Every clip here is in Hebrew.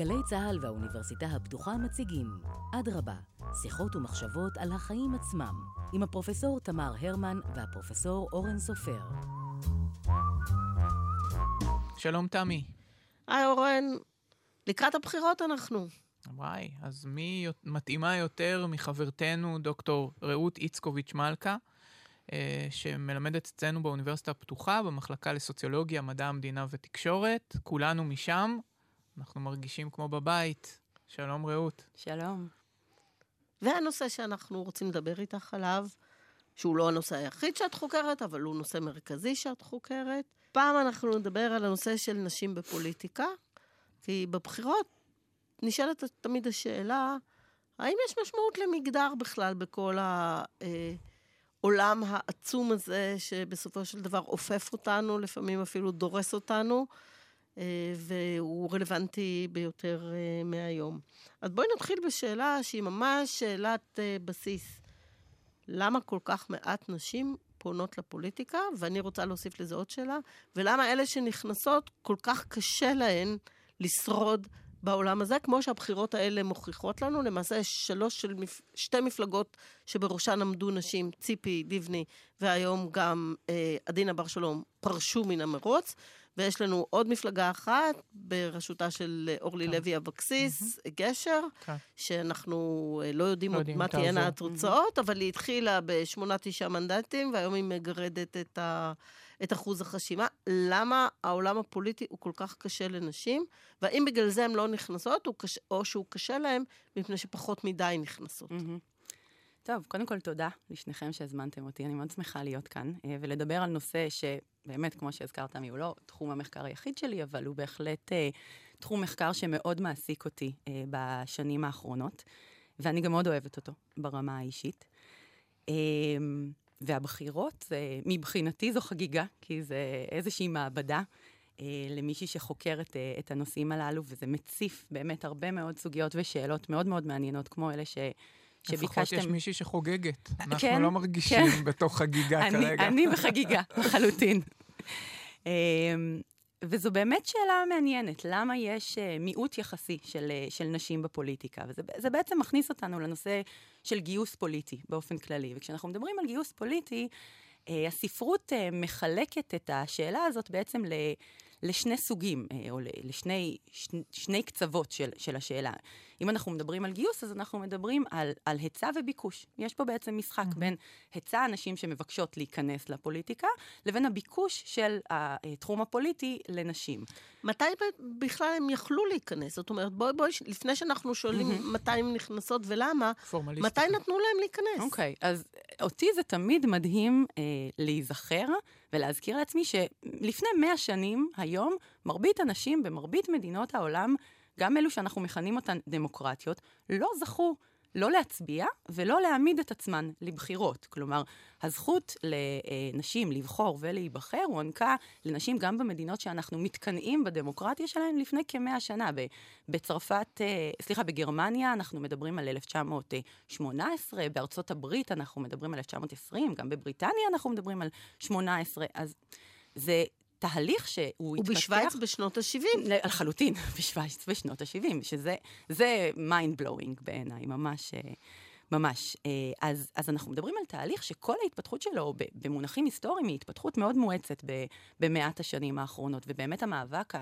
גלי צה"ל והאוניברסיטה הפתוחה מציגים אדרבה, שיחות ומחשבות על החיים עצמם, עם הפרופסור תמר הרמן והפרופסור אורן סופר. שלום תמי. היי אורן, לקראת הבחירות אנחנו. וואי, אז מי מתאימה יותר מחברתנו דוקטור רעות איצקוביץ' מלכה, אה, שמלמדת אצלנו באוניברסיטה הפתוחה, במחלקה לסוציולוגיה, מדע המדינה ותקשורת. כולנו משם, אנחנו מרגישים כמו בבית. שלום רעות. שלום. והנושא שאנחנו רוצים לדבר איתך עליו, שהוא לא הנושא היחיד שאת חוקרת, אבל הוא נושא מרכזי שאת חוקרת. פעם אנחנו נדבר על הנושא של נשים בפוליטיקה, כי בבחירות נשאלת תמיד השאלה, האם יש משמעות למגדר בכלל בכל העולם העצום הזה, שבסופו של דבר אופף אותנו, לפעמים אפילו דורס אותנו, והוא רלוונטי ביותר מהיום. אז בואי נתחיל בשאלה שהיא ממש שאלת בסיס. למה כל כך מעט נשים פונות לפוליטיקה? ואני רוצה להוסיף לזה עוד שאלה. ולמה אלה שנכנסות, כל כך קשה להן לשרוד בעולם הזה, כמו שהבחירות האלה מוכיחות לנו, למעשה שלוש של מפ... שתי מפלגות שבראשן עמדו נשים, ציפי לבני, והיום גם אה, עדינה בר שלום, פרשו מן המרוץ, ויש לנו עוד מפלגה אחת בראשותה של אורלי כן. לוי אבקסיס, mm-hmm. גשר, כן. שאנחנו לא יודעים, לא יודעים מה תהיינה התוצאות, mm-hmm. אבל היא התחילה בשמונה, תשעה מנדטים, והיום היא מגרדת את, ה, את אחוז החשימה. למה העולם הפוליטי הוא כל כך קשה לנשים, והאם בגלל זה הן לא נכנסות, או, קש, או שהוא קשה להן מפני שפחות מדי נכנסות? Mm-hmm. טוב, קודם כל תודה לשניכם שהזמנתם אותי, אני מאוד שמחה להיות כאן, אה, ולדבר על נושא ש... באמת, כמו שהזכרת, הוא לא תחום המחקר היחיד שלי, אבל הוא בהחלט אה, תחום מחקר שמאוד מעסיק אותי אה, בשנים האחרונות, ואני גם מאוד אוהבת אותו ברמה האישית. אה, והבחירות, אה, מבחינתי זו חגיגה, כי זה איזושהי מעבדה. אה, למישהי שחוקרת אה, את הנושאים הללו, וזה מציף באמת הרבה מאוד סוגיות ושאלות מאוד מאוד מעניינות, כמו אלה ש... שביקשתם... לפחות יש מישהי שחוגגת. אנחנו כן, לא מרגישים כן. בתוך חגיגה אני, כרגע. אני בחגיגה, לחלוטין. אמ, וזו באמת שאלה מעניינת, למה יש אה, מיעוט יחסי של, אה, של נשים בפוליטיקה? וזה בעצם מכניס אותנו לנושא של גיוס פוליטי באופן כללי. וכשאנחנו מדברים על גיוס פוליטי, אה, הספרות מחלקת את השאלה הזאת בעצם ל... לשני סוגים, אה, או לשני שני, שני קצוות של, של השאלה. אם אנחנו מדברים על גיוס, אז אנחנו מדברים על, על היצע וביקוש. יש פה בעצם משחק mm-hmm. בין היצע הנשים שמבקשות להיכנס לפוליטיקה, לבין הביקוש של התחום הפוליטי לנשים. מתי בכלל הם יכלו להיכנס? זאת אומרת, בואי, בואי, לפני שאנחנו שואלים mm-hmm. מתי הן נכנסות ולמה, מתי נתנו להם להיכנס? אוקיי, okay, אז אותי זה תמיד מדהים אה, להיזכר ולהזכיר לעצמי שלפני מאה שנים, היום, מרבית הנשים במרבית מדינות העולם, גם אלו שאנחנו מכנים אותן דמוקרטיות, לא זכו לא להצביע ולא להעמיד את עצמן לבחירות. כלומר, הזכות לנשים לבחור ולהיבחר הוענקה לנשים גם במדינות שאנחנו מתקנאים בדמוקרטיה שלהן לפני כמאה שנה. בצרפת, אה, סליחה, בגרמניה אנחנו מדברים על 1918, בארצות הברית אנחנו מדברים על 1920, גם בבריטניה אנחנו מדברים על 18. אז זה תהליך שהוא התפתח... ובשוויץ בשנות ה-70. לחלוטין, בשוויץ בשנות ה-70, שזה mind blowing בעיניי, ממש... ממש. אה, אז, אז אנחנו מדברים על תהליך שכל ההתפתחות שלו, במונחים היסטוריים, היא התפתחות מאוד מואצת במאת השנים האחרונות. ובאמת המאבק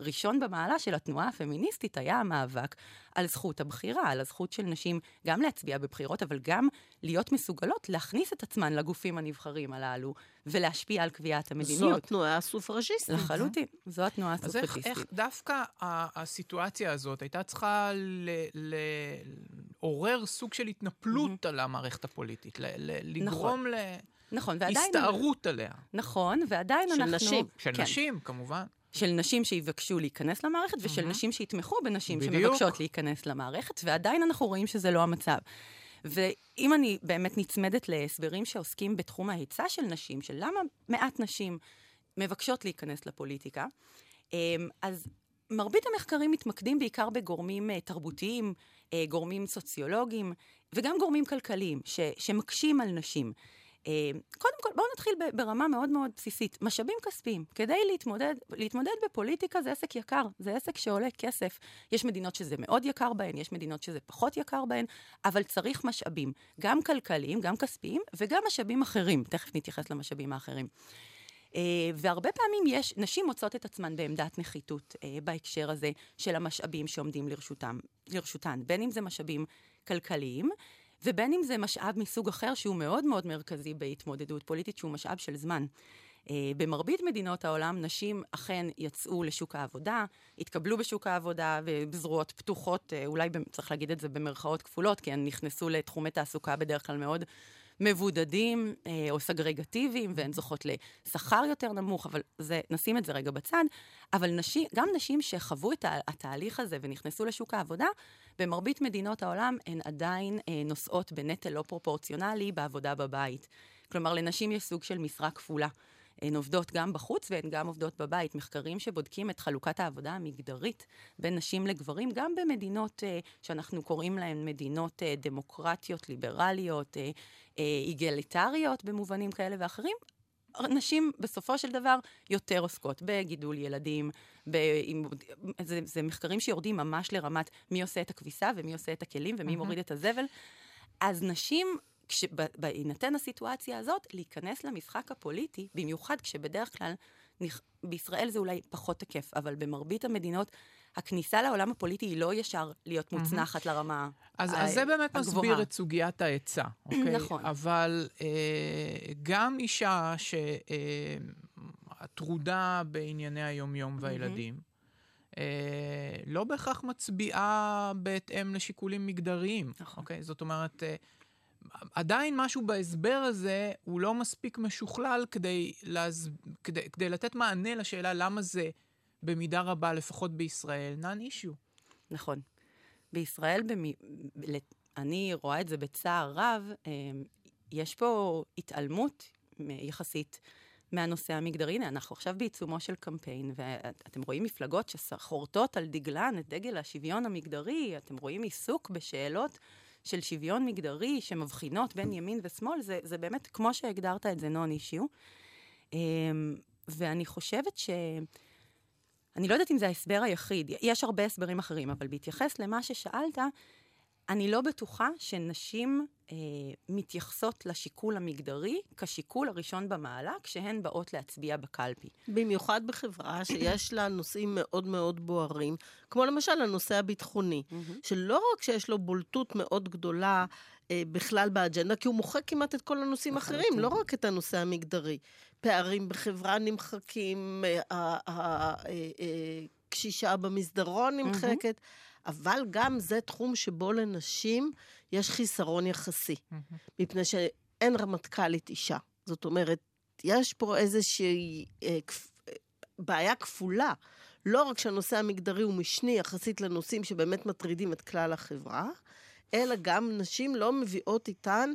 הראשון במעלה של התנועה הפמיניסטית היה המאבק על זכות הבחירה, על הזכות של נשים גם להצביע בבחירות, אבל גם להיות מסוגלות להכניס את עצמן לגופים הנבחרים הללו, ולהשפיע על קביעת המדיניות. זו התנועה הסופרז'יסטית. לחלוטין, זו התנועה הסופרז'יסטית. אז איך, איך דווקא הסיטואציה הזאת הייתה צריכה לעורר סוג של התנפלות mm-hmm. על המערכת הפוליטית, לגרום נכון. ל... נכון, ועדיין... הסתערות עליה. נכון, ועדיין של אנחנו... נשים. של כן. נשים, כמובן. של נשים שיבקשו להיכנס למערכת, mm-hmm. ושל נשים שיתמכו בנשים בדיוק. שמבקשות להיכנס למערכת, ועדיין אנחנו רואים שזה לא המצב. ואם אני באמת נצמדת להסברים שעוסקים בתחום ההיצע של נשים, של למה מעט נשים מבקשות להיכנס לפוליטיקה, אמ, אז מרבית המחקרים מתמקדים בעיקר בגורמים אה, תרבותיים, גורמים סוציולוגיים וגם גורמים כלכליים ש, שמקשים על נשים. אה, קודם כל, בואו נתחיל ברמה מאוד מאוד בסיסית. משאבים כספיים. כדי להתמודד, להתמודד בפוליטיקה זה עסק יקר, זה עסק שעולה כסף. יש מדינות שזה מאוד יקר בהן, יש מדינות שזה פחות יקר בהן, אבל צריך משאבים, גם כלכליים, גם כספיים, וגם משאבים אחרים. תכף נתייחס למשאבים האחרים. Uh, והרבה פעמים יש, נשים מוצאות את עצמן בעמדת נחיתות uh, בהקשר הזה של המשאבים שעומדים לרשותם, לרשותן, בין אם זה משאבים כלכליים, ובין אם זה משאב מסוג אחר שהוא מאוד מאוד מרכזי בהתמודדות פוליטית, שהוא משאב של זמן. Uh, במרבית מדינות העולם, נשים אכן יצאו לשוק העבודה, התקבלו בשוק העבודה בזרועות פתוחות, אולי צריך להגיד את זה במרכאות כפולות, כי הן נכנסו לתחומי תעסוקה בדרך כלל מאוד מבודדים אה, או סגרגטיביים, והן זוכות לשכר יותר נמוך, אבל זה, נשים את זה רגע בצד. אבל נשים, גם נשים שחוו את התהליך הזה ונכנסו לשוק העבודה, במרבית מדינות העולם הן עדיין אה, נושאות בנטל לא פרופורציונלי בעבודה בבית. כלומר, לנשים יש סוג של משרה כפולה. הן עובדות גם בחוץ והן גם עובדות בבית. מחקרים שבודקים את חלוקת העבודה המגדרית בין נשים לגברים, גם במדינות uh, שאנחנו קוראים להן מדינות uh, דמוקרטיות, ליברליות, uh, uh, איגליטריות במובנים כאלה ואחרים, נשים בסופו של דבר יותר עוסקות בגידול ילדים, ב, זה, זה מחקרים שיורדים ממש לרמת מי עושה את הכביסה ומי עושה את הכלים ומי mm-hmm. מוריד את הזבל. אז נשים בהינתן הסיטואציה הזאת, להיכנס למשחק הפוליטי, במיוחד כשבדרך כלל, בישראל זה אולי פחות תקף, אבל במרבית המדינות, הכניסה לעולם הפוליטי היא לא ישר להיות מוצנחת mm-hmm. לרמה אז, אז זה באמת הגבוהה. מסביר את סוגיית ההיצע, אוקיי? נכון. אבל אה, גם אישה שטרודה אה, בענייני היומיום והילדים. אה, לא בהכרח מצביעה בהתאם לשיקולים מגדריים. נכון. אוקיי? זאת אומרת... אה, עדיין משהו בהסבר הזה הוא לא מספיק משוכלל כדי, להז... כדי, כדי לתת מענה לשאלה למה זה במידה רבה, לפחות בישראל, נאן אישיו. נכון. בישראל, במ... אני רואה את זה בצער רב, אמ, יש פה התעלמות יחסית מהנושא המגדרי. הנה, אנחנו עכשיו בעיצומו של קמפיין, ואתם רואים מפלגות שחורטות על דגלן את דגל השוויון המגדרי, אתם רואים עיסוק בשאלות של שוויון מגדרי שמבחינות בין ימין ושמאל, זה, זה באמת, כמו שהגדרת את זה, נון אישיו. אמ, ואני חושבת ש... אני לא יודעת אם זה ההסבר היחיד, יש הרבה הסברים אחרים, אבל בהתייחס למה ששאלת, אני לא בטוחה שנשים אה, מתייחסות לשיקול המגדרי כשיקול הראשון במעלה, כשהן באות להצביע בקלפי. במיוחד בחברה שיש לה נושאים מאוד מאוד בוערים, כמו למשל הנושא הביטחוני, שלא רק שיש לו בולטות מאוד גדולה אה, בכלל באג'נדה, כי הוא מוחק כמעט את כל הנושאים האחרים, לא רק את הנושא המגדרי. פערים בחברה נמחקים, הקשישה אה, אה, במסדרון נמחקת. Mm-hmm. אבל גם זה תחום שבו לנשים יש חיסרון יחסי, מפני שאין רמטכ"לית אישה. זאת אומרת, יש פה איזושהי אה, כפ... בעיה כפולה. לא רק שהנושא המגדרי הוא משני יחסית לנושאים שבאמת מטרידים את כלל החברה, אלא גם נשים לא מביאות איתן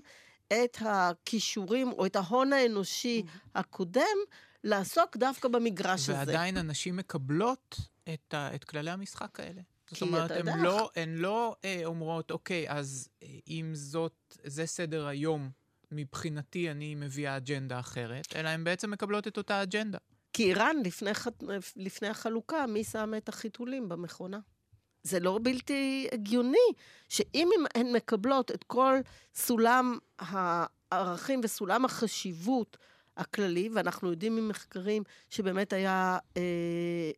את הכישורים או את ההון האנושי הקודם לעסוק דווקא במגרש ועדיין הזה. ועדיין הנשים מקבלות את, ה, את כללי המשחק האלה. זאת אומרת, הן לא, הן לא אה, אומרות, אוקיי, אז אה, אם זאת, זה סדר היום, מבחינתי אני מביאה אג'נדה אחרת, אלא הן בעצם מקבלות את אותה אג'נדה. כי איראן, לפני, לפני החלוקה, מי שם את החיתולים במכונה? זה לא בלתי הגיוני שאם הן מקבלות את כל סולם הערכים וסולם החשיבות הכללי, ואנחנו יודעים ממחקרים שבאמת היה אה,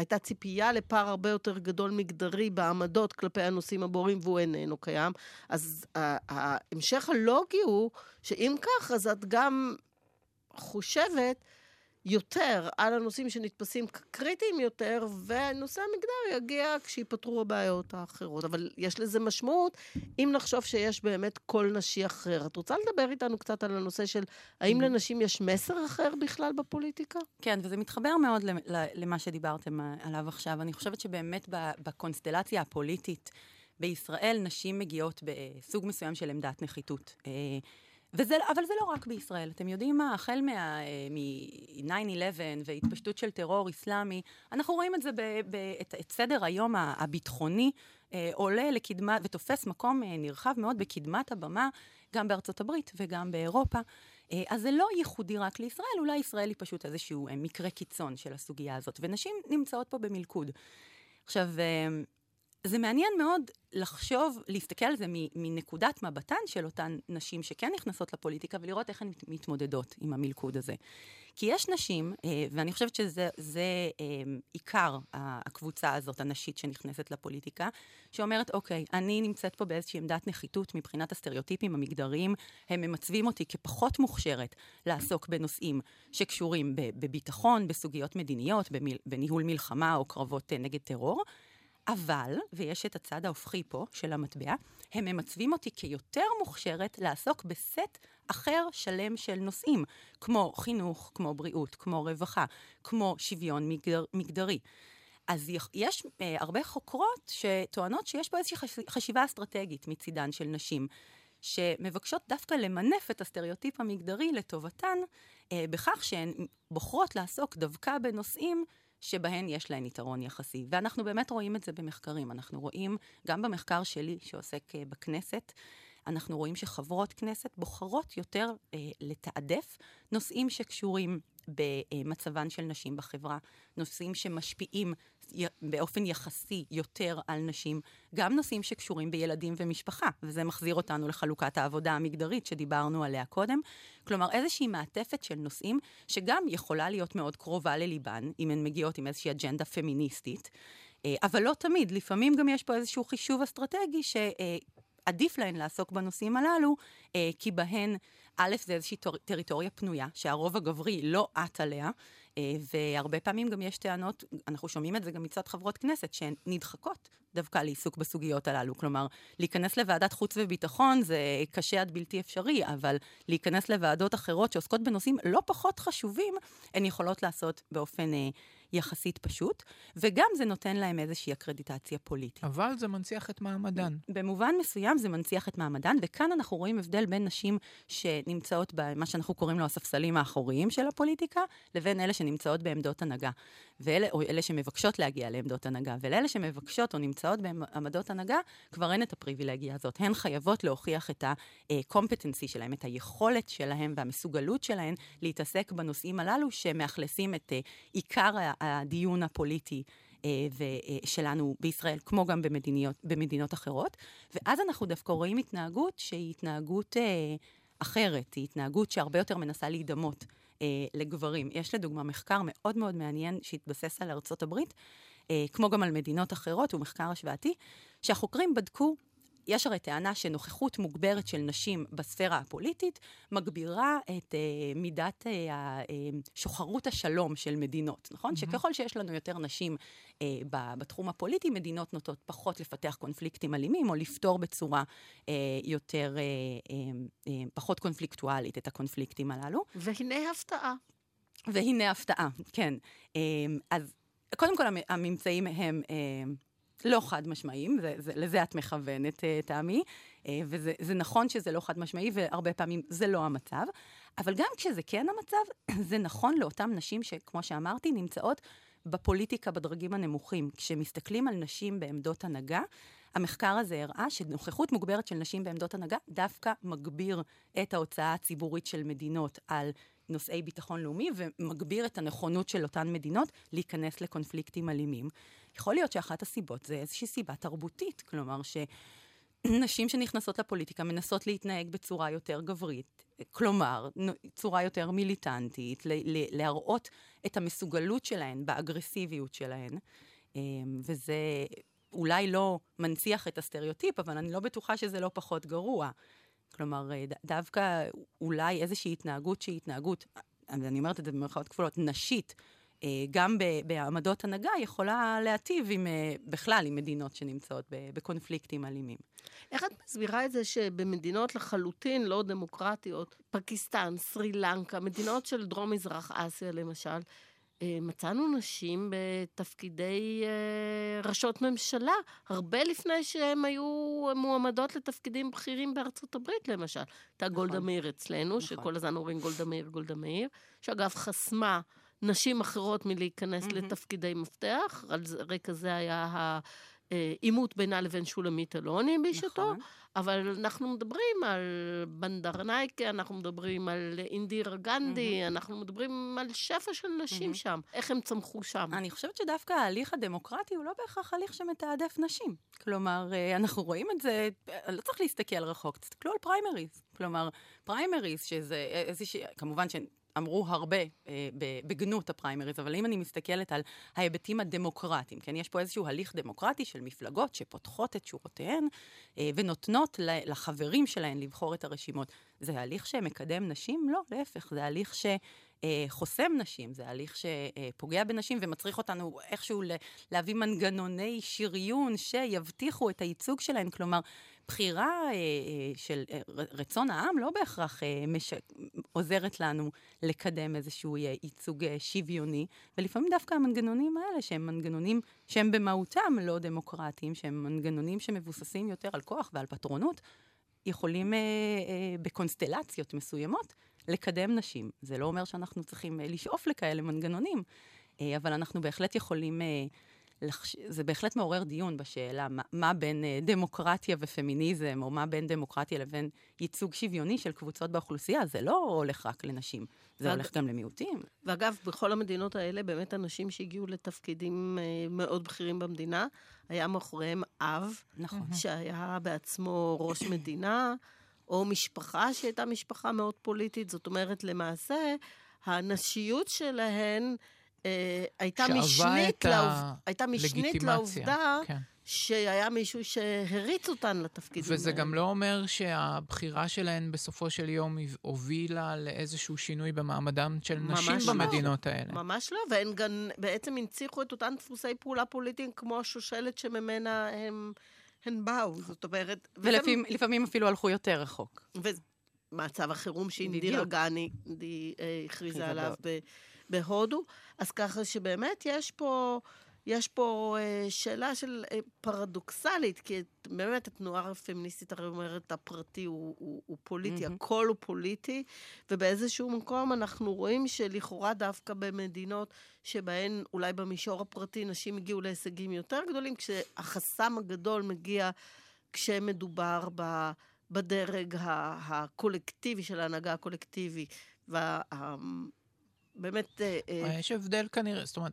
הייתה ציפייה לפער הרבה יותר גדול מגדרי בעמדות כלפי הנושאים הבורים, והוא איננו קיים. אז ההמשך הלוגי הוא שאם כך, אז את גם חושבת יותר על הנושאים שנתפסים כקריטיים יותר, ונושא המגדר יגיע כשיפתרו הבעיות האחרות. אבל יש לזה משמעות אם נחשוב שיש באמת קול נשי אחר. את רוצה לדבר איתנו קצת על הנושא של האם mm-hmm. לנשים יש מסר אחר בכלל בפוליטיקה? כן, וזה מתחבר מאוד למה שדיברתם עליו עכשיו. אני חושבת שבאמת בקונסטלציה הפוליטית בישראל, נשים מגיעות בסוג מסוים של עמדת נחיתות. וזה, אבל זה לא רק בישראל. אתם יודעים מה? החל מ-9-11 אה, והתפשטות של טרור אסלאמי, אנחנו רואים את זה, ב, ב, את, את סדר היום הביטחוני אה, עולה לקדמה ותופס מקום אה, נרחב מאוד בקדמת הבמה, גם בארצות הברית וגם באירופה. אה, אז זה לא ייחודי רק לישראל, אולי ישראל היא פשוט איזשהו אה, מקרה קיצון של הסוגיה הזאת, ונשים נמצאות פה במלכוד. עכשיו, אה, זה מעניין מאוד לחשוב, להסתכל על זה מנקודת מבטן של אותן נשים שכן נכנסות לפוליטיקה ולראות איך הן מתמודדות עם המלכוד הזה. כי יש נשים, אה, ואני חושבת שזה זה, אה, עיקר הקבוצה הזאת, הנשית שנכנסת לפוליטיקה, שאומרת, אוקיי, אני נמצאת פה באיזושהי עמדת נחיתות מבחינת הסטריאוטיפים המגדריים, הם ממצבים אותי כפחות מוכשרת לעסוק בנושאים שקשורים בביטחון, בסוגיות מדיניות, בניהול מלחמה או קרבות אה, נגד טרור. אבל, ויש את הצד ההופכי פה של המטבע, הם ממצבים אותי כיותר מוכשרת לעסוק בסט אחר שלם של נושאים, כמו חינוך, כמו בריאות, כמו רווחה, כמו שוויון מגדר, מגדרי. אז יש אה, הרבה חוקרות שטוענות שיש פה איזושהי חשיבה אסטרטגית מצידן של נשים, שמבקשות דווקא למנף את הסטריאוטיפ המגדרי לטובתן, אה, בכך שהן בוחרות לעסוק דווקא בנושאים שבהן יש להן יתרון יחסי. ואנחנו באמת רואים את זה במחקרים. אנחנו רואים, גם במחקר שלי שעוסק אה, בכנסת, אנחנו רואים שחברות כנסת בוחרות יותר אה, לתעדף נושאים שקשורים במצבן של נשים בחברה, נושאים שמשפיעים באופן יחסי יותר על נשים, גם נושאים שקשורים בילדים ומשפחה, וזה מחזיר אותנו לחלוקת העבודה המגדרית שדיברנו עליה קודם. כלומר, איזושהי מעטפת של נושאים שגם יכולה להיות מאוד קרובה לליבן, אם הן מגיעות עם איזושהי אג'נדה פמיניסטית. אה, אבל לא תמיד, לפעמים גם יש פה איזשהו חישוב אסטרטגי שעדיף להן לעסוק בנושאים הללו, אה, כי בהן, א', זה איזושהי טריטוריה פנויה, שהרוב הגברי לא עט עליה, אה, והרבה פעמים גם יש טענות, אנחנו שומעים את זה גם מצד חברות כנסת, שהן נדחקות דווקא לעיסוק בסוגיות הללו. כלומר, להיכנס לוועדת חוץ וביטחון זה קשה עד בלתי אפשרי, אבל להיכנס לוועדות אחרות שעוסקות בנושאים לא פחות חשובים, הן יכולות לעשות באופן אה, יחסית פשוט, וגם זה נותן להם איזושהי אקרדיטציה פוליטית. אבל זה מנציח את מעמדן. במובן מסוים זה מנציח את מעמדן, וכאן אנחנו רואים הבדל בין נשים שנמצאות במה שאנחנו קוראים לו הספסלים האחוריים של הפוליטיקה, לבין אלה שנמצאות בעמדות הנהגה. ואלה, או אלה שמבקשות להגיע לעמדות הנהגה, ולאלה שמבקשות או נמצאות בעמדות הנהגה, כבר אין את הפריבילגיה הזאת. הן חייבות להוכיח את ה-competency שלהן, את היכולת שלהן והמסוגלות שלהן להתעסק בנושאים הללו שמאכלסים את uh, עיקר הדיון הפוליטי. אה, שלנו בישראל, כמו גם במדיניות, במדינות אחרות. ואז אנחנו דווקא רואים התנהגות שהיא התנהגות אה, אחרת, היא התנהגות שהרבה יותר מנסה להידמות אה, לגברים. יש לדוגמה מחקר מאוד מאוד מעניין שהתבסס על ארצות הברית, אה, כמו גם על מדינות אחרות, הוא מחקר השוואתי, שהחוקרים בדקו יש הרי טענה שנוכחות מוגברת של נשים בספירה הפוליטית מגבירה את uh, מידת uh, שוחרות השלום של מדינות, נכון? Mm-hmm. שככל שיש לנו יותר נשים uh, בתחום הפוליטי, מדינות נוטות פחות לפתח קונפליקטים אלימים, או לפתור בצורה uh, יותר, uh, uh, uh, פחות קונפליקטואלית את הקונפליקטים הללו. והנה הפתעה. והנה הפתעה, כן. Uh, אז קודם כל, הממצאים הם... Uh, לא חד משמעיים, זה, זה, לזה את מכוונת, אה, תמי, אה, וזה נכון שזה לא חד משמעי, והרבה פעמים זה לא המצב, אבל גם כשזה כן המצב, זה נכון לאותן נשים שכמו שאמרתי, נמצאות בפוליטיקה בדרגים הנמוכים. כשמסתכלים על נשים בעמדות הנהגה, המחקר הזה הראה שנוכחות מוגברת של נשים בעמדות הנהגה דווקא מגביר את ההוצאה הציבורית של מדינות על נושאי ביטחון לאומי ומגביר את הנכונות של אותן מדינות להיכנס לקונפליקטים אלימים. יכול להיות שאחת הסיבות זה איזושהי סיבה תרבותית, כלומר שנשים שנכנסות לפוליטיקה מנסות להתנהג בצורה יותר גברית, כלומר, צורה יותר מיליטנטית, להראות את המסוגלות שלהן באגרסיביות שלהן, אמ, וזה אולי לא מנציח את הסטריאוטיפ, אבל אני לא בטוחה שזה לא פחות גרוע. כלומר, דווקא אולי איזושהי התנהגות שהיא התנהגות, אני אומרת את זה במירכאות כפולות, נשית, אה, גם בעמדות הנהגה, יכולה להטיב עם, אה, בכלל עם מדינות שנמצאות בקונפליקטים אלימים. איך את מסבירה את זה שבמדינות לחלוטין לא דמוקרטיות, פקיסטן, סרי לנקה, מדינות של דרום-מזרח אסיה למשל, אה, מצאנו נשים בתפקידי ראשות ממשלה, הרבה לפני שהן היו מועמדות לתפקידים בכירים בארצות הברית, למשל. הייתה נכון. גולדה מאיר אצלנו, נכון. שכל הזמן אומרים גולדה מאיר, גולדה מאיר, שאגב חסמה נשים אחרות מלהיכנס mm-hmm. לתפקידי מפתח, על רקע זה היה אה, עימות בינה לבין שולמית אלוני בשעתו, נכון. אבל אנחנו מדברים על בנדרנייקה, אנחנו מדברים על אינדירה גנדי, אנחנו מדברים על שפע של נשים שם. איך הם צמחו שם. אני חושבת שדווקא ההליך הדמוקרטי הוא לא בהכרח הליך שמתעדף נשים. כלומר, אה, אנחנו רואים את זה, אה, לא צריך להסתכל רחוק, תסתכלו על פריימריז. כלומר, פריימריז, שזה איזושהי, כמובן שאמרו הרבה אה, בגנות הפריימריז, אבל אם אני מסתכלת על ההיבטים הדמוקרטיים, כן, יש פה איזשהו הליך דמוקרטי של מפלגות שפותחות את שורותיהן אה, ונותנות לחברים שלהן לבחור את הרשימות. זה הליך שמקדם נשים? לא, להפך, זה הליך ש... אה, חוסם נשים, זה הליך שפוגע בנשים ומצריך אותנו איכשהו להביא מנגנוני שריון שיבטיחו את הייצוג שלהן. כלומר, בחירה אה, אה, של רצון העם לא בהכרח מש... עוזרת לנו לקדם איזשהו ייצוג שוויוני, ולפעמים דווקא המנגנונים האלה, שהם מנגנונים שהם במהותם לא דמוקרטיים, שהם מנגנונים שמבוססים יותר על כוח ועל פטרונות, יכולים אה, אה, בקונסטלציות מסוימות לקדם נשים. זה לא אומר שאנחנו צריכים אה, לשאוף לכאלה מנגנונים, אה, אבל אנחנו בהחלט יכולים... אה, לחש... זה בהחלט מעורר דיון בשאלה מה, מה בין אה, דמוקרטיה ופמיניזם, או מה בין דמוקרטיה לבין ייצוג שוויוני של קבוצות באוכלוסייה. זה לא הולך רק לנשים, זה ואג... הולך גם למיעוטים. ואגב, בכל המדינות האלה, באמת אנשים שהגיעו לתפקידים אה, מאוד בכירים במדינה, היה מאחוריהם אב, נכון. שהיה בעצמו ראש מדינה. או משפחה שהייתה משפחה מאוד פוליטית. זאת אומרת, למעשה, הנשיות שלהן אה, הייתה משנית, לעוב... הייתה משנית לעובדה כן. שהיה מישהו שהריץ אותן לתפקידים וזה האלה. גם לא אומר שהבחירה שלהן בסופו של יום הובילה לאיזשהו שינוי במעמדם של נשים לא. במדינות האלה. ממש לא, והן גם בעצם הנציחו את אותן דפוסי פעולה פוליטיים כמו השושלת שממנה הם... הן באו, זאת אומרת... ולפעמים אפילו הלכו יותר רחוק. ומצב החירום שאינדירה גני אה, הכריזה עליו בהודו. אז ככה שבאמת יש פה... יש פה אה, שאלה של אה, פרדוקסלית, כי באמת התנועה הפמיניסטית הרי אומרת, הפרטי הוא, הוא, הוא פוליטי, mm-hmm. הכל הוא פוליטי, ובאיזשהו מקום אנחנו רואים שלכאורה דווקא במדינות שבהן אולי במישור הפרטי נשים הגיעו להישגים יותר גדולים, כשהחסם הגדול מגיע כשמדובר ב... בדרג הקולקטיבי של ההנהגה הקולקטיבית. וה... באמת... אה, אה, יש הבדל כנראה, זאת אומרת,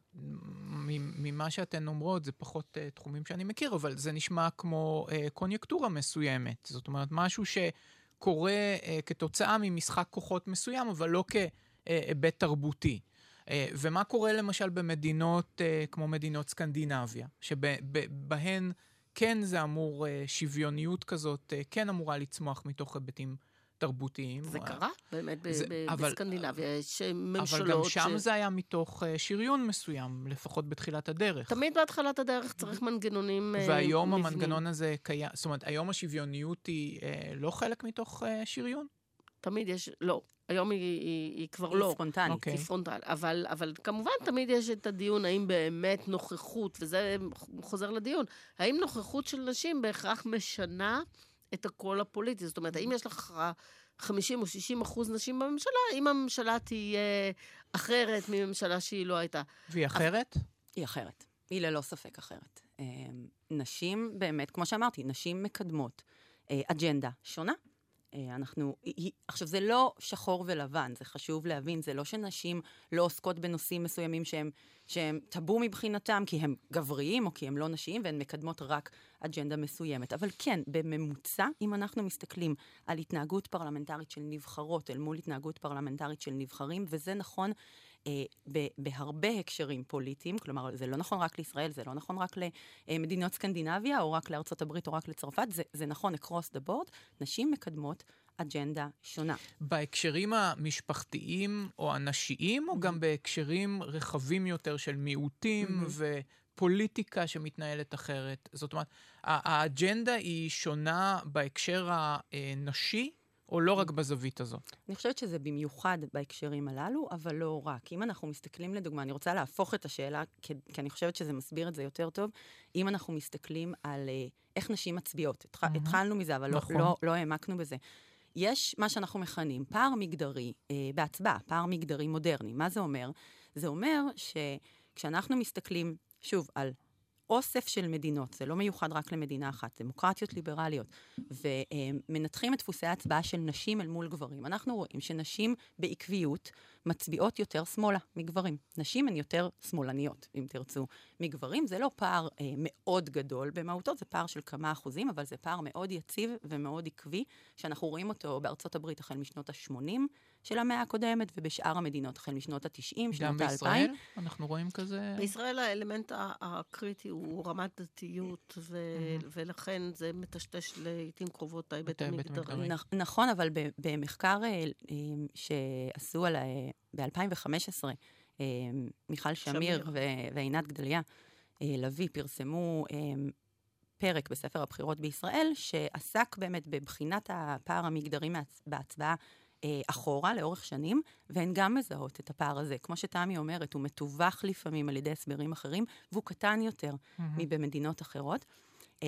ממה שאתן אומרות, זה פחות תחומים שאני מכיר, אבל זה נשמע כמו קוניונקטורה מסוימת. זאת אומרת, משהו שקורה כתוצאה ממשחק כוחות מסוים, אבל לא כהיבט תרבותי. ומה קורה למשל במדינות כמו מדינות סקנדינביה, שבהן כן זה אמור, שוויוניות כזאת כן אמורה לצמוח מתוך היבטים תרבותיים. זה קרה, באמת, זה, אבל, בסקנדינביה יש ממשלות... אבל גם שם ש... זה היה מתוך uh, שריון מסוים, לפחות בתחילת הדרך. תמיד בהתחלת הדרך צריך מנגנונים uh, והיום מבנים. המנגנון הזה קיים, זאת אומרת, היום השוויוניות היא לא חלק מתוך שריון? תמיד יש, לא. היום היא, היא, היא כבר היא לא. ספונטנית. Okay. אוקיי. היא ספונטנית. אבל, אבל כמובן תמיד יש את הדיון האם באמת נוכחות, וזה חוזר לדיון, האם נוכחות של נשים בהכרח משנה את הקול הפוליטי. זאת אומרת, האם יש לך 50 או 60 אחוז נשים בממשלה, אם הממשלה תהיה אחרת מממשלה שהיא לא הייתה. והיא אחרת? היא אחרת. היא ללא ספק אחרת. אמ, נשים, באמת, כמו שאמרתי, נשים מקדמות אה, אג'נדה שונה. אה, אנחנו, עכשיו זה לא שחור ולבן, זה חשוב להבין, זה לא שנשים לא עוסקות בנושאים מסוימים שהם, שהם טאבו מבחינתם כי הם גבריים או כי הם לא נשיים והן מקדמות רק אג'נדה מסוימת. אבל כן, בממוצע, אם אנחנו מסתכלים על התנהגות פרלמנטרית של נבחרות אל מול התנהגות פרלמנטרית של נבחרים, וזה נכון בהרבה הקשרים פוליטיים, כלומר, זה לא נכון רק לישראל, זה לא נכון רק למדינות סקנדינביה, או רק לארצות הברית, או רק לצרפת, זה, זה נכון across the board, נשים מקדמות אג'נדה שונה. בהקשרים המשפחתיים או הנשיים, או mm-hmm. גם בהקשרים רחבים יותר של מיעוטים mm-hmm. ופוליטיקה שמתנהלת אחרת? זאת אומרת, האג'נדה היא שונה בהקשר הנשי? או לא רק בזווית הזאת? אני חושבת שזה במיוחד בהקשרים הללו, אבל לא רק. אם אנחנו מסתכלים, לדוגמה, אני רוצה להפוך את השאלה, כי, אני חושבת שזה מסביר את זה יותר טוב, אם אנחנו מסתכלים על uh, איך נשים מצביעות. התח, mm-hmm. התחלנו מזה, אבל לא- נכון. לא, לא, לא העמקנו בזה. יש מה שאנחנו מכנים פער מגדרי uh, בהצבעה, פער מגדרי מודרני. מה זה אומר? זה אומר שכשאנחנו מסתכלים, שוב, על אוסף של מדינות, זה לא מיוחד רק למדינה אחת, דמוקרטיות ליברליות, ומנתחים את דפוסי ההצבעה של נשים אל מול גברים. אנחנו רואים שנשים בעקביות מצביעות יותר שמאלה מגברים. נשים הן יותר שמאלניות, אם תרצו, מגברים. זה לא פער אה, מאוד גדול במהותו, זה פער של כמה אחוזים, אבל זה פער מאוד יציב ומאוד עקבי, שאנחנו רואים אותו בארצות הברית החל משנות ה-80 של המאה הקודמת, ובשאר המדינות החל משנות ה-90, שנות ה-2000. גם בישראל? אנחנו רואים כזה... בישראל האלמנט הקריטי הוא רמת דתיות, ו- mm-hmm. ולכן זה מטשטש לעיתים קרובות ההיבט המגדרי. נכון, אבל במחקר אה, אה, שעשו על ב-2015, אה, מיכל שמיר, שמיר. ועינת גדליה לביא פרסמו פרק בספר הבחירות בישראל, שעסק באמת בבחינת הפער המגדרי בהצבעה אחורה לאורך שנים, והן גם מזהות את הפער הזה. כמו שתמי אומרת, הוא מתווך לפעמים על ידי הסברים אחרים, והוא קטן יותר mm-hmm. מבמדינות אחרות.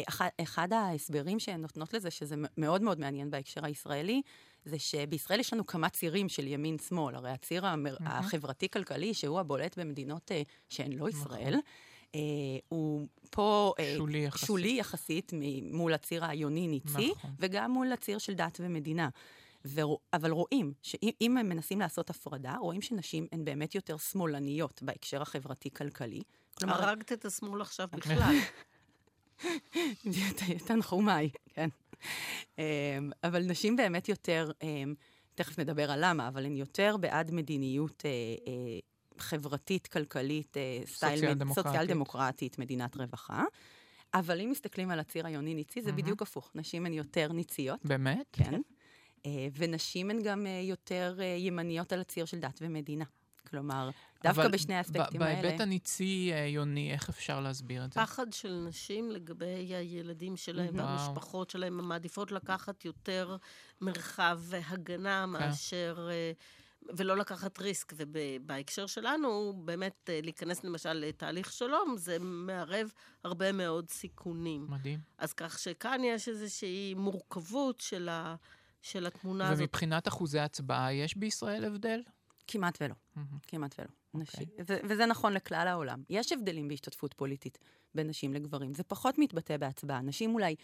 אחד, אחד ההסברים שהן נותנות לזה, שזה מאוד מאוד מעניין בהקשר הישראלי, זה שבישראל יש לנו כמה צירים של ימין-שמאל. הרי הציר המר... mm-hmm. החברתי-כלכלי, שהוא הבולט במדינות uh, שהן לא ישראל, uh, הוא פה uh, שולי יחסית, שולי יחסית מול הציר היוני-ניצי, נכון. וגם מול הציר של דת ומדינה. ורוא, אבל רואים שאם הם מנסים לעשות הפרדה, רואים שנשים הן באמת יותר שמאלניות בהקשר החברתי-כלכלי. כלומר... הרגת את השמאל עכשיו בכלל. תנחומיי, כן. אמ, אבל נשים באמת יותר, אמ, תכף נדבר על למה, אבל הן יותר בעד מדיניות אה, אה, חברתית, כלכלית, אה, סטייל סוציאל דמוקרטית, מדינת רווחה. אבל אם מסתכלים על הציר היוני-ניצי, זה בדיוק הפוך. נשים הן יותר ניציות. באמת? כן. ונשים הן גם יותר ימניות על הציר של דת ומדינה. כלומר, דווקא בשני האספקטים האלה. בהיבט הניצי, אה, יוני, איך אפשר להסביר את זה? פחד של נשים לגבי הילדים שלהם והמשפחות שלהם, הן מעדיפות לקחת יותר מרחב הגנה כן. מאשר... אה, ולא לקחת ריסק. ובהקשר שלנו, באמת אה, להיכנס למשל לתהליך שלום, זה מערב הרבה מאוד סיכונים. מדהים. אז כך שכאן יש איזושהי מורכבות של, ה, של התמונה ומבחינת הזאת. ומבחינת אחוזי הצבעה, יש בישראל הבדל? כמעט ולא. Mm-hmm. כמעט ולא. Okay. נשים. אוקיי. ו- וזה נכון לכלל העולם. יש הבדלים בהשתתפות פוליטית בין נשים לגברים. זה פחות מתבטא בהצבעה. נשים אולי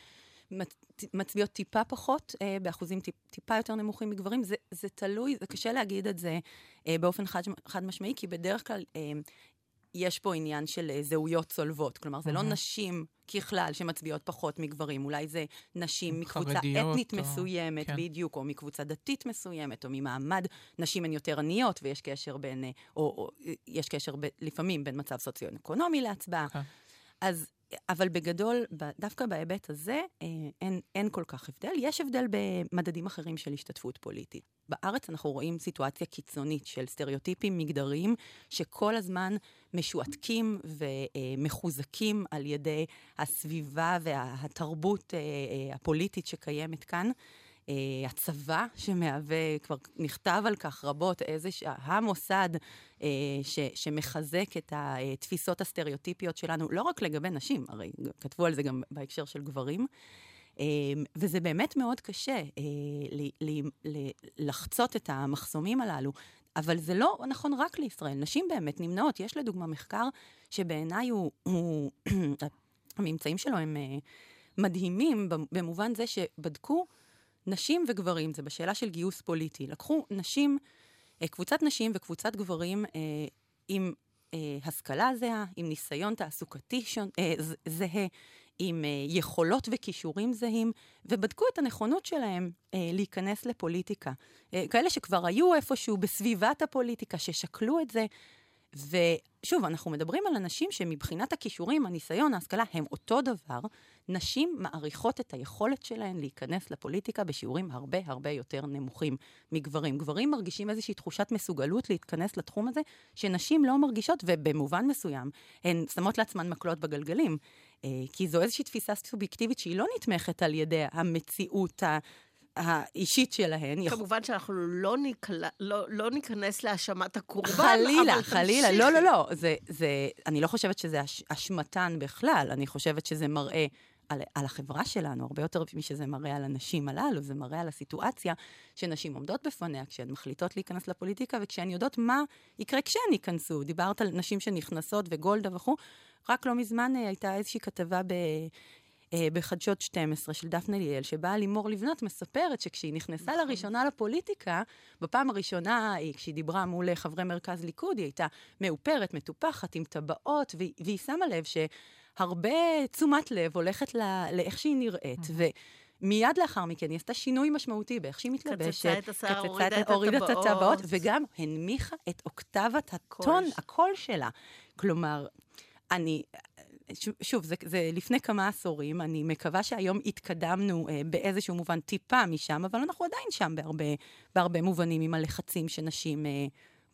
מצביעות טיפה פחות, אה, באחוזים טיפ, טיפה יותר נמוכים מגברים. זה, זה תלוי, זה קשה להגיד את זה אה, באופן חד, חד משמעי, כי בדרך כלל אה, יש פה עניין של אה, זהויות צולבות. כלומר, זה mm-hmm. לא נשים ככלל שמצביעות פחות מגברים, אולי זה נשים מקבוצה אתנית או... מסוימת, כן. בדיוק, או מקבוצה דתית מסוימת, או ממעמד, נשים הן יותר עניות, ויש קשר בין, אה, או, או יש קשר ב, לפעמים בין מצב סוציו-אקונומי להצבעה. כן. אז אבל בגדול, דווקא בהיבט הזה, אה, אין, אין כל כך הבדל. יש הבדל במדדים אחרים של השתתפות פוליטית. בארץ אנחנו רואים סיטואציה קיצונית של סטריאוטיפים מגדריים, שכל הזמן משועתקים ומחוזקים על ידי הסביבה והתרבות אה, אה, הפוליטית שקיימת כאן. Uh, הצבא שמהווה, כבר נכתב על כך רבות, איזה, המוסד uh, ש, שמחזק את התפיסות הסטריאוטיפיות שלנו, לא רק לגבי נשים, הרי כתבו על זה גם בהקשר של גברים. Uh, וזה באמת מאוד קשה ל, לחצות את המחסומים הללו. אבל זה לא נכון רק לישראל, נשים באמת נמנעות. יש לדוגמה מחקר שבעיניי הוא, הוא הממצאים שלו הם מדהימים במובן זה שבדקו נשים וגברים, זה בשאלה של גיוס פוליטי. לקחו נשים, אה, קבוצת נשים וקבוצת גברים אה, עם אה, השכלה זהה, עם ניסיון תעסוקתי שון, אה, זהה, עם אה, יכולות וכישורים זהים, ובדקו את הנכונות שלהם אה, להיכנס לפוליטיקה. אה, כאלה שכבר היו איפשהו בסביבת הפוליטיקה, ששקלו את זה. ושוב, אנחנו מדברים על אנשים שמבחינת הכישורים, הניסיון, ההשכלה, הם אותו דבר. נשים מעריכות את היכולת שלהן להיכנס לפוליטיקה בשיעורים הרבה הרבה יותר נמוכים מגברים. גברים מרגישים איזושהי תחושת מסוגלות להתכנס לתחום הזה, שנשים לא מרגישות, ובמובן מסוים, הן שמות לעצמן מקלות בגלגלים. אה, כי זו איזושהי תפיסה סובייקטיבית שהיא לא נתמכת על ידי המציאות האישית שלהן. כמובן שאנחנו לא, נקל... לא, לא ניכנס להאשמת הקורבן, חלילה, אבל חלילה, תמשיכי. לא, לא, לא. זה, זה, אני לא חושבת שזה אש, אשמתן בכלל, אני חושבת שזה מראה על, על החברה שלנו, הרבה יותר משזה מראה על הנשים הללו, זה מראה על הסיטואציה שנשים עומדות בפניה כשהן מחליטות להיכנס לפוליטיקה, וכשהן יודעות מה יקרה כשהן ייכנסו. דיברת על נשים שנכנסות וגולדה וכו', רק לא מזמן אה, הייתה איזושהי כתבה ב... אה, בחדשות 12 של דפנה ליאל, שבה לימור לבנת מספרת שכשהיא נכנסה נכון. לראשונה לפוליטיקה, בפעם הראשונה, היא, כשהיא דיברה מול חברי מרכז ליכוד, היא הייתה מאופרת, מטופחת, עם טבעות, והיא, והיא שמה לב שהרבה תשומת לב הולכת לה, לאיך שהיא נראית. ו... מיד לאחר מכן היא עשתה שינוי משמעותי באיך שהיא מתלבשת. קצצה את השיער, הורידה את, הורידה את הטבעות. וגם הנמיכה את אוקטבת הטון, הקול שלה. כלומר, אני, שוב, זה, זה לפני כמה עשורים, אני מקווה שהיום התקדמנו אה, באיזשהו מובן טיפה משם, אבל אנחנו עדיין שם בהרבה, בהרבה מובנים עם הלחצים שנשים אה,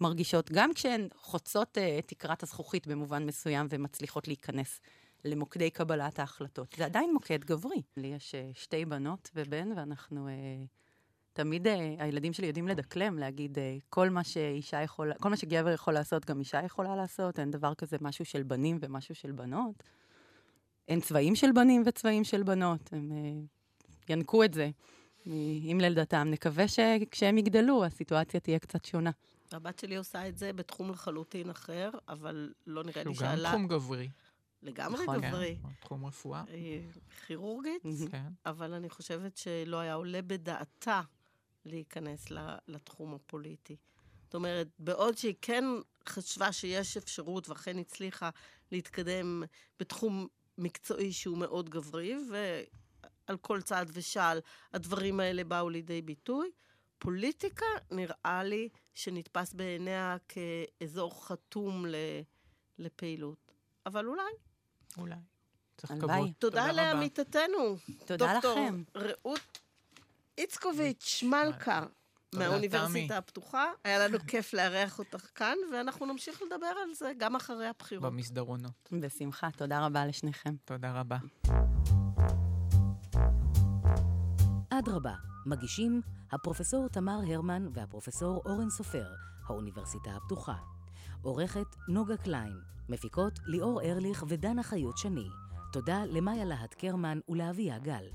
מרגישות, גם כשהן חוצות אה, תקרת הזכוכית במובן מסוים ומצליחות להיכנס למוקדי קבלת ההחלטות. זה עדיין מוקד גברי. לי יש אה, שתי בנות ובן, ואנחנו... אה, תמיד אה, הילדים שלי יודעים לדקלם, להגיד אה, כל מה שאישה יכולה, כל מה שגבר יכול לעשות, גם אישה יכולה לעשות, אין דבר כזה משהו של בנים ומשהו של בנות. אין צבעים של בנים וצבעים של בנות, הם אה, ינקו את זה עם לידתם. נקווה שכשהם יגדלו, הסיטואציה תהיה קצת שונה. הבת שלי עושה את זה בתחום לחלוטין אחר, אבל לא נראה לי שעלה... שהוא גם תחום גברי. לגמרי נכון, גברי. כן, תחום רפואה. כירורגית, כן. אבל אני חושבת שלא היה עולה בדעתה להיכנס לתחום הפוליטי. זאת אומרת, בעוד שהיא כן חשבה שיש אפשרות, ואכן הצליחה להתקדם בתחום מקצועי שהוא מאוד גברי, ועל כל צעד ושעל הדברים האלה באו לידי ביטוי, פוליטיקה נראה לי שנתפס בעיניה כאזור חתום לפעילות. אבל אולי. אולי. צריך כבוד. תודה, תודה לעמיתתנו. תודה לכם. דוקטור רעות איצקוביץ' מלכה. מהאוניברסיטה הפתוחה. היה לנו כיף לארח אותך כאן, ואנחנו נמשיך לדבר על זה גם אחרי הבחירות. במסדרונות. בשמחה. תודה רבה לשניכם. תודה רבה. אדרבה, מגישים הפרופסור תמר הרמן והפרופסור אורן סופר, האוניברסיטה הפתוחה. עורכת נוגה קליין, מפיקות ליאור ארליך ודנה חיות שני. תודה למאיה להט קרמן ולאביה גל.